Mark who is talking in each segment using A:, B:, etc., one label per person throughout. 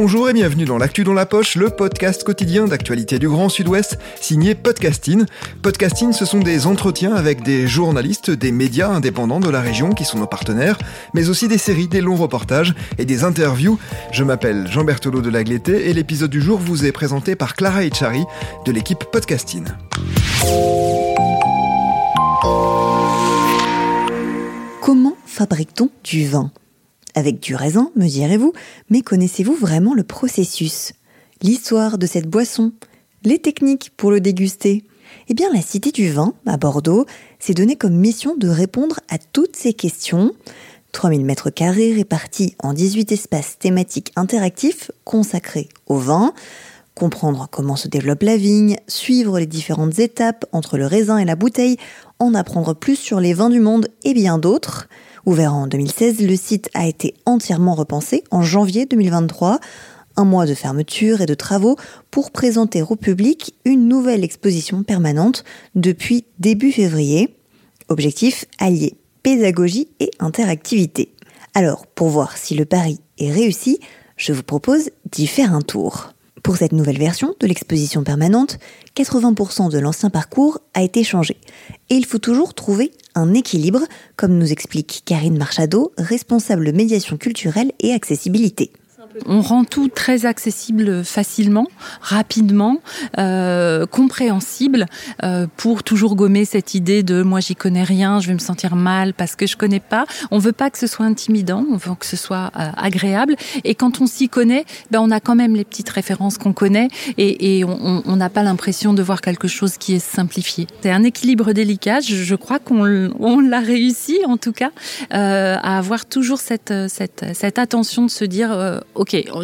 A: Bonjour et bienvenue dans l'actu dans la poche, le podcast quotidien d'actualité du Grand Sud-Ouest, signé Podcasting. Podcasting, ce sont des entretiens avec des journalistes, des médias indépendants de la région qui sont nos partenaires, mais aussi des séries, des longs reportages et des interviews. Je m'appelle Jean Berthelot de Lagleté et l'épisode du jour vous est présenté par Clara Echari de l'équipe Podcasting.
B: Fabrique-t-on du vin? Avec du raisin, me direz-vous, mais connaissez-vous vraiment le processus? L'histoire de cette boisson Les techniques pour le déguster? Eh bien, la Cité du Vin, à Bordeaux, s'est donné comme mission de répondre à toutes ces questions. 3000 mètres carrés répartis en 18 espaces thématiques interactifs consacrés au vin, comprendre comment se développe la vigne, suivre les différentes étapes entre le raisin et la bouteille, en apprendre plus sur les vins du monde et bien d'autres. Ouvert en 2016, le site a été entièrement repensé en janvier 2023. Un mois de fermeture et de travaux pour présenter au public une nouvelle exposition permanente depuis début février. Objectif allier pédagogie et interactivité. Alors, pour voir si le pari est réussi, je vous propose d'y faire un tour. Pour cette nouvelle version de l'exposition permanente, 80% de l'ancien parcours a été changé. Et il faut toujours trouver un équilibre, comme nous explique Karine Marchado, responsable médiation culturelle et accessibilité.
C: On rend tout très accessible facilement, rapidement, euh, compréhensible, euh, pour toujours gommer cette idée de moi j'y connais rien, je vais me sentir mal parce que je connais pas. On veut pas que ce soit intimidant, on veut que ce soit euh, agréable. Et quand on s'y connaît, ben on a quand même les petites références qu'on connaît et, et on n'a pas l'impression de voir quelque chose qui est simplifié. C'est un équilibre délicat. Je, je crois qu'on on l'a réussi en tout cas euh, à avoir toujours cette, cette, cette attention de se dire euh,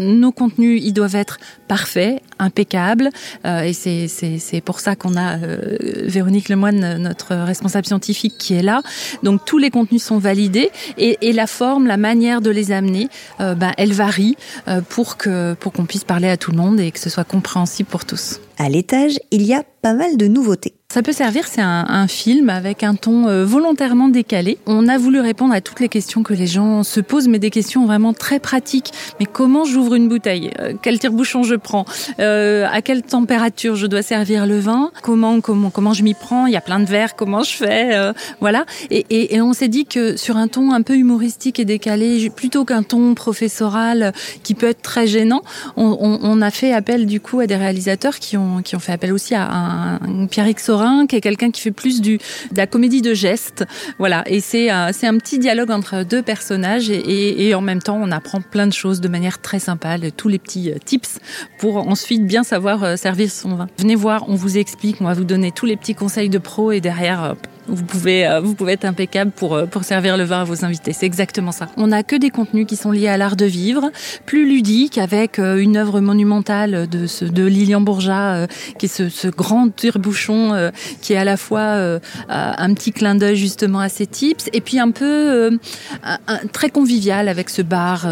C: nos contenus, ils doivent être parfaits, impeccables, euh, et c'est pour ça qu'on a euh, Véronique Lemoine, notre responsable scientifique, qui est là. Donc tous les contenus sont validés, et, et la forme, la manière de les amener, euh, ben, elle varie euh, pour que pour qu'on puisse parler à tout le monde et que ce soit compréhensible pour tous.
B: À l'étage, il y a pas mal de nouveautés.
C: Ça peut servir, c'est un, un, film avec un ton euh, volontairement décalé. On a voulu répondre à toutes les questions que les gens se posent, mais des questions vraiment très pratiques. Mais comment j'ouvre une bouteille? Euh, Quel tire-bouchon je prends? Euh, À quelle température je dois servir le vin? Comment comment comment je m'y prends? Il y a plein de verres, comment je fais? Euh, Voilà. Et, et, et on s'est dit que sur un ton un peu humoristique et décalé, plutôt qu'un ton professoral qui peut être très gênant, on, on, on, a fait appel du coup à des réalisateurs qui ont qui ont fait appel aussi à un, un Pierrick Qui est quelqu'un qui fait plus du, de la comédie de gestes. Voilà, et c'est euh, c'est un petit dialogue entre deux personnages et, et, et, en même temps on apprend plein de choses de manière très sympa, tous les petits euh, tips pour ensuite bien savoir euh, servir son vin. Venez voir, on vous explique, on va vous donner tous les petits conseils de pro et derrière vous pouvez, euh, vous pouvez être impeccable pour, euh, pour servir le vin à vos invités. C'est exactement ça. On n'a que des contenus qui sont liés à l'art de vivre, plus ludiques, avec euh, une œuvre monumentale de, ce, de Lilian Bourgeat, qui est ce, ce grand tire-bouchon, qui est à la fois un petit clin d'œil justement à ces tips, et puis un peu un, très convivial avec ce bar,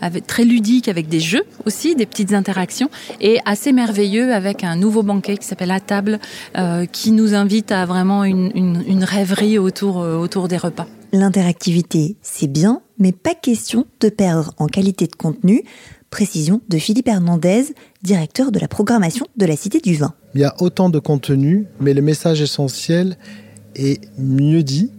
C: avec, très ludique avec des jeux aussi, des petites interactions, et assez merveilleux avec un nouveau banquet qui s'appelle À table, qui nous invite à vraiment une, une, une une rêverie autour, euh, autour des repas.
B: L'interactivité, c'est bien, mais pas question de perdre en qualité de contenu. Précision de Philippe Hernandez, directeur de la programmation de la Cité du Vin.
D: Il y a autant de contenu, mais le message essentiel est mieux dit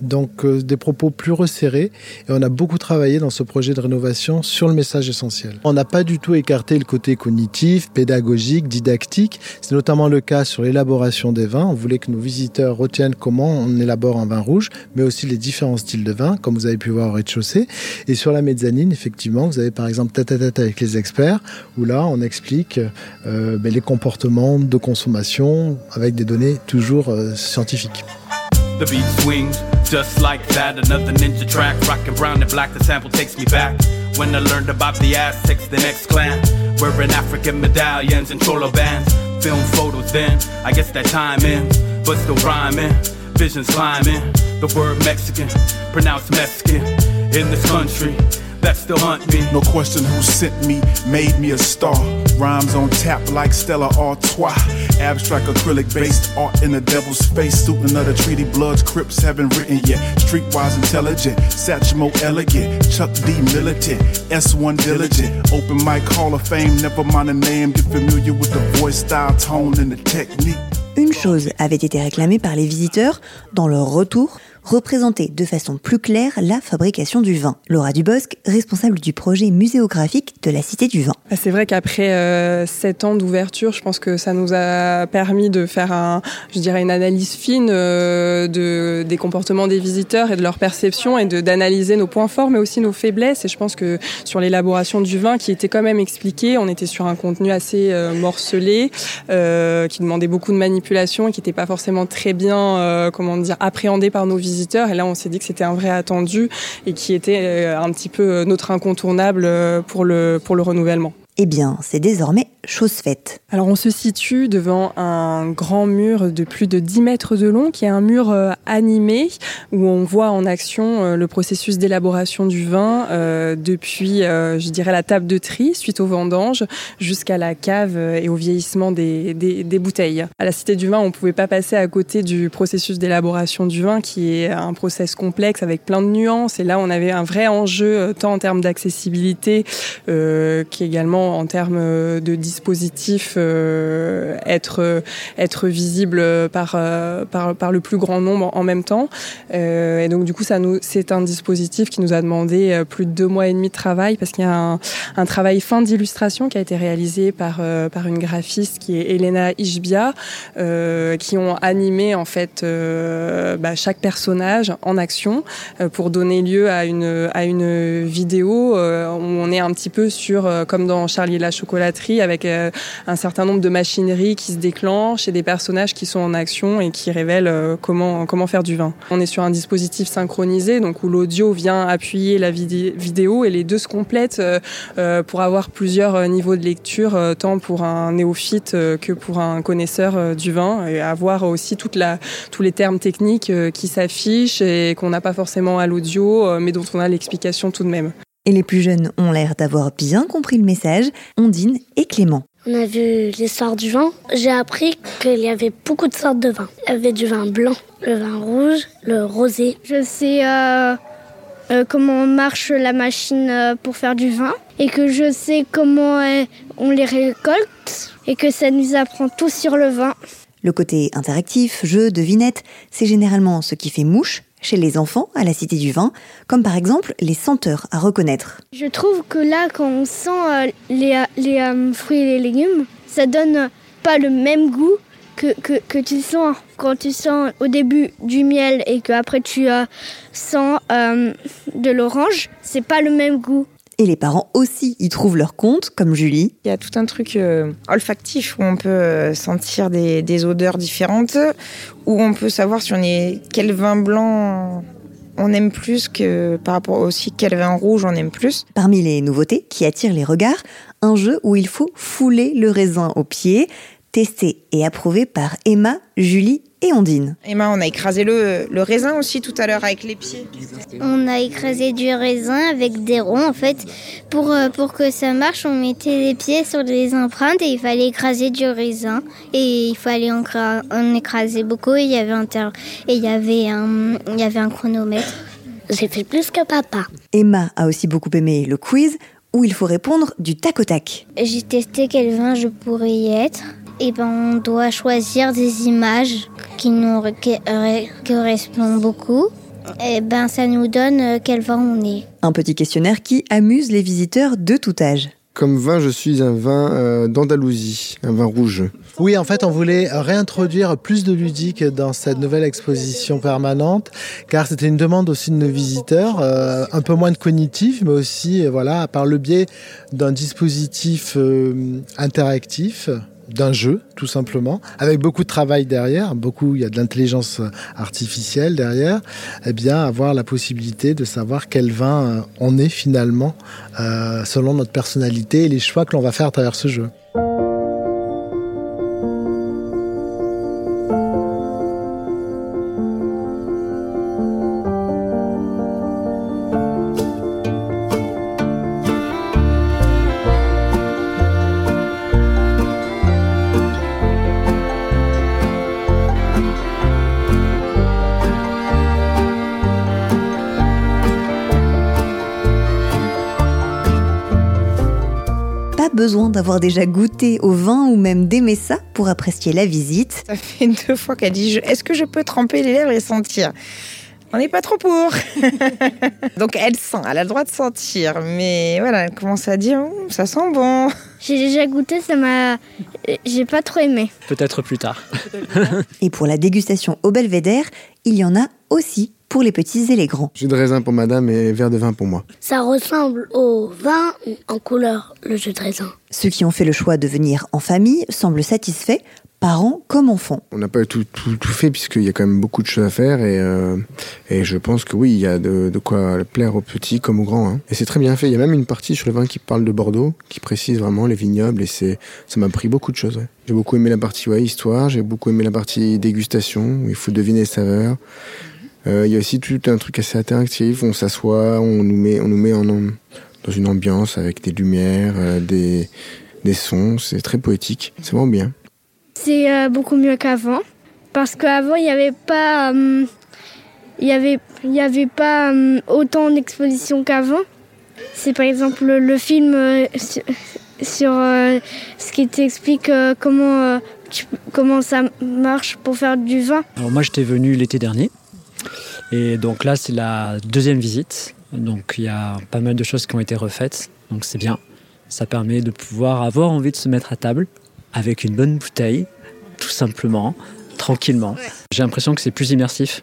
D: donc euh, des propos plus resserrés. Et on a beaucoup travaillé dans ce projet de rénovation sur le message essentiel. On n'a pas du tout écarté le côté cognitif, pédagogique, didactique. C'est notamment le cas sur l'élaboration des vins. On voulait que nos visiteurs retiennent comment on élabore un vin rouge, mais aussi les différents styles de vin, comme vous avez pu voir au rez-de-chaussée. Et sur la mezzanine, effectivement, vous avez par exemple tête à tête avec les experts, où là, on explique euh, ben, les comportements de consommation avec des données toujours euh, scientifiques.
E: The beat swings just like that. Another ninja track, rockin' brown and black. The sample takes me back. When I learned about the Aztecs, the next clan, wearing African medallions and cholo bands. Film photos then, I guess that time ends, but still rhyming. Visions climbing, the word Mexican, pronounced Mexican in this country that still hunt me.
F: No question who sent me, made me a star. Rhymes on tap like Stella Artois. Abstract acrylic based art in the devil's face. Student of the treaty, Bloods, Crips haven't written yet. Streetwise intelligent, Satchmo elegant, Chuck D militant, S1 diligent. Open mic Hall of Fame, never mind the name. Get familiar with the voice, style, tone, and the technique.
B: Une chose avait été réclamée par les visiteurs dans leur retour représenter de façon plus claire la fabrication du vin. Laura Dubosc, responsable du projet muséographique de la Cité du Vin.
G: Bah, c'est vrai qu'après euh, sept ans d'ouverture, je pense que ça nous a permis de faire un, je dirais une analyse fine euh, de, des comportements des visiteurs et de leur perception et d'analyser nos points forts mais aussi nos faiblesses. Et je pense que sur l'élaboration du vin qui était quand même expliqué, on était sur un contenu assez euh, morcelé, euh, qui demandait beaucoup de manipulation et qui n'était pas forcément très bien, euh, comment dire, appréhendé par nos visiteurs et là, on s'est dit que c'était un vrai attendu et qui était euh, un petit peu notre incontournable euh, pour le, pour le renouvellement.
B: Eh bien, c'est désormais chose faite.
G: Alors on se situe devant un grand mur de plus de 10 mètres de long qui est un mur euh, animé où on voit en action euh, le processus d'élaboration du vin euh, depuis, je dirais, la table de tri suite aux vendanges jusqu'à la cave et au vieillissement des, des, des, bouteilles. À la Cité du Vin, on ne pouvait pas passer à côté du processus d'élaboration du vin qui est un process complexe avec plein de nuances et là on avait un vrai enjeu tant en termes d'accessibilité qu'également en termes de dispositifs euh, être être visible par, par par le plus grand nombre en même temps. Euh, et donc du coup ça nous c'est un dispositif qui nous a demandé plus de deux mois et demi de travail parce qu'il y a un, un travail fin d'illustration qui a été réalisé par euh, par une graphiste qui est Elena Ishbia euh, qui ont animé en fait euh, bah, chaque personnage en action pour donner lieu à une à une vidéo où on est un petit peu sur comme dans Charlie la chocolaterie euh, un certain nombre de machineries qui se déclenchent et des personnages qui sont en action et qui révèlent euh, comment, comment faire du vin. On est sur un dispositif synchronisé, donc où l'audio vient appuyer la vidéo et les deux se complètent euh, pour avoir plusieurs niveaux de lecture, tant pour un néophyte que pour un connaisseur du vin, et avoir aussi toute la, tous les termes techniques qui s'affichent et qu'on n'a pas forcément à l'audio, mais dont on a l'explication tout de même.
B: Et les plus jeunes ont l'air d'avoir bien compris le message, Ondine et Clément.
H: On a vu l'histoire du vin. J'ai appris qu'il y avait beaucoup de sortes de vins. Il y avait du vin blanc, le vin rouge, le rosé.
I: Je sais euh, euh, comment marche la machine euh, pour faire du vin et que je sais comment on les récolte et que ça nous apprend tout sur le vin.
B: Le côté interactif, jeu, devinette, c'est généralement ce qui fait mouche chez les enfants à la Cité du Vin, comme par exemple les senteurs à reconnaître.
I: Je trouve que là, quand on sent euh, les, les euh, fruits et les légumes, ça donne pas le même goût que, que, que, tu sens quand tu sens au début du miel et que après tu euh, sens euh, de l'orange. C'est pas le même goût.
B: Et les parents aussi y trouvent leur compte, comme Julie.
J: Il y a tout un truc euh, olfactif où on peut euh, sentir des, des, odeurs différentes, où on peut savoir si on est quel vin blanc on aime plus que par rapport aussi quel vin rouge on aime plus.
B: Parmi les nouveautés qui attirent les regards, un jeu où il faut fouler le raisin au pied, testé et approuvé par Emma, Julie et Ondine.
J: Emma, on a écrasé le, le raisin aussi tout à l'heure avec les pieds.
H: On a écrasé du raisin avec des ronds en fait. Pour, euh, pour que ça marche, on mettait les pieds sur les empreintes et il fallait écraser du raisin. Et il fallait en, en écraser beaucoup et il y avait un, ter et il y avait un, il y avait un chronomètre. J'ai fait plus que papa.
B: Emma a aussi beaucoup aimé le quiz où il faut répondre du tac au tac.
H: J'ai testé quel vin je pourrais y être. Et ben, on doit choisir des images qui nous correspondent beaucoup. Et ben, ça nous donne quel vin on est.
B: Un petit questionnaire qui amuse les visiteurs de tout âge.
K: Comme vin, je suis un vin euh, d'Andalousie, un vin rouge.
D: Oui, en fait, on voulait réintroduire plus de ludique dans cette nouvelle exposition permanente, car c'était une demande aussi de nos visiteurs, euh, un peu moins de cognitif, mais aussi, voilà, par le biais d'un dispositif euh, interactif d'un jeu, tout simplement, avec beaucoup de travail derrière, beaucoup, il y a de l'intelligence artificielle derrière, eh bien, avoir la possibilité de savoir quel vin euh, on est finalement, euh, selon notre personnalité et les choix que l'on va faire à travers ce jeu.
B: Besoin d'avoir déjà goûté au vin ou même d'aimer ça pour apprécier la visite.
J: Ça fait deux fois qu'elle dit Est-ce que je peux tremper les lèvres et sentir? On n'est pas trop pour. Donc elle sent, elle a le droit de sentir. Mais voilà, elle commence à dire hum, ça sent bon.
I: J'ai déjà goûté, ça m'a. J'ai pas trop aimé.
L: Peut-être plus tard.
B: Et pour la dégustation au belvédère, il y en a aussi pour les petits et les grands.
K: Jus de raisin pour madame et verre de vin pour moi.
I: Ça ressemble au vin en couleur, le jus de raisin.
B: Ceux qui ont fait le choix de venir en famille semblent satisfaits, parents comme enfants.
K: On n'a pas tout, tout, tout, fait puisqu'il y a quand même beaucoup de choses à faire et, euh, et je pense que oui, il y a de, de quoi plaire aux petits comme aux grands. Hein. Et c'est très bien fait. Il y a même une partie sur le vin qui parle de Bordeaux, qui précise vraiment les vignobles et c'est ça m'a pris beaucoup de choses. Ouais. J'ai beaucoup aimé la partie ouais, histoire, j'ai beaucoup aimé la partie dégustation où il faut deviner les saveurs. Euh, il y a aussi tout un truc assez interactif. On s'assoit, on nous met, on nous met en, dans une ambiance avec des lumières, euh, des, des sons. C'est très poétique. C'est vraiment bien.
I: C'est euh, beaucoup mieux qu'avant. Parce qu'avant, il n'y avait pas, euh, y avait, y avait pas euh, autant d'expositions qu'avant. C'est par exemple le, film sur, ce qui t'explique comment, comment ça marche pour faire du vin.
L: Alors moi, j'étais venu l'été dernier. Et donc là, c'est la deuxième visite. Donc il y a pas mal de choses qui ont été refaites. Donc c'est bien. Ça permet de pouvoir avoir envie de se mettre à table avec une bonne bouteille, tout simplement, tranquillement. J'ai l'impression que c'est plus immersif.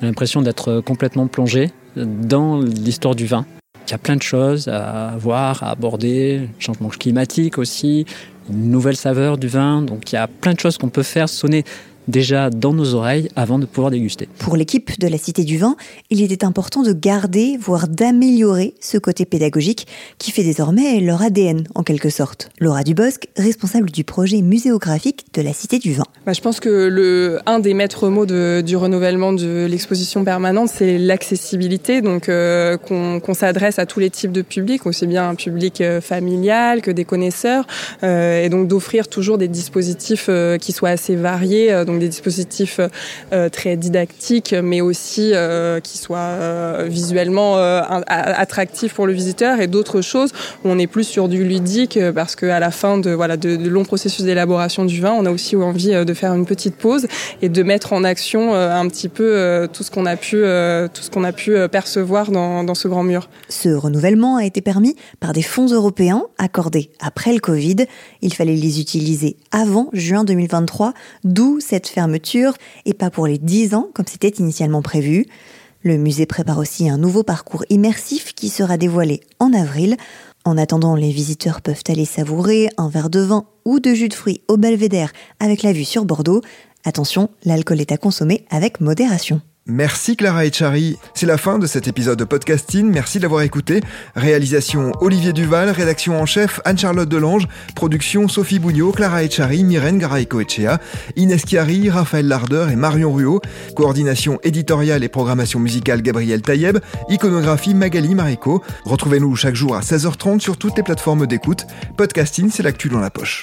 L: J'ai l'impression d'être complètement plongé dans l'histoire du vin. Il y a plein de choses à voir, à aborder, changement climatique aussi, une nouvelle saveur du vin. Donc il y a plein de choses qu'on peut faire sonner déjà dans nos oreilles avant de pouvoir déguster.
B: Pour l'équipe de la Cité du Vin, il était important de garder, voire d'améliorer ce côté pédagogique qui fait désormais leur ADN en quelque sorte. Laura Dubosc, responsable du projet muséographique de la Cité du Vin.
G: Bah, je pense que le, un des maîtres mots de, du renouvellement de l'exposition permanente, c'est l'accessibilité, donc euh, qu'on qu s'adresse à tous les types de publics, aussi bien un public euh, familial que des connaisseurs, euh, et donc d'offrir toujours des dispositifs euh, qui soient assez variés. Donc donc des dispositifs euh, très didactiques, mais aussi euh, qui soient euh, visuellement attractifs pour le visiteur, et d'autres choses où on est plus sur du ludique, parce qu'à la fin de voilà de, de longs processus d'élaboration du vin, on a aussi envie de faire une petite pause et de mettre en action un petit peu tout ce qu'on a pu tout ce qu'on a pu percevoir dans, dans ce grand mur.
B: Ce renouvellement a été permis par des fonds européens accordés après le Covid. Il fallait les utiliser avant juin 2023, d'où cette fermeture et pas pour les 10 ans comme c'était initialement prévu. Le musée prépare aussi un nouveau parcours immersif qui sera dévoilé en avril. En attendant, les visiteurs peuvent aller savourer un verre de vin ou de jus de fruits au belvédère avec la vue sur Bordeaux. Attention, l'alcool est à consommer avec modération.
A: Merci Clara Echari. C'est la fin de cet épisode de podcasting. Merci de l'avoir écouté. Réalisation Olivier Duval, rédaction en chef Anne-Charlotte Delange, production Sophie Bougnot, Clara Echari, Myrène Garaïco-Echea, Inès Chiari, Raphaël Larder et Marion Ruot, coordination éditoriale et programmation musicale Gabriel Taïeb, iconographie Magali Marico. Retrouvez-nous chaque jour à 16h30 sur toutes les plateformes d'écoute. Podcasting, c'est l'actu dans la poche.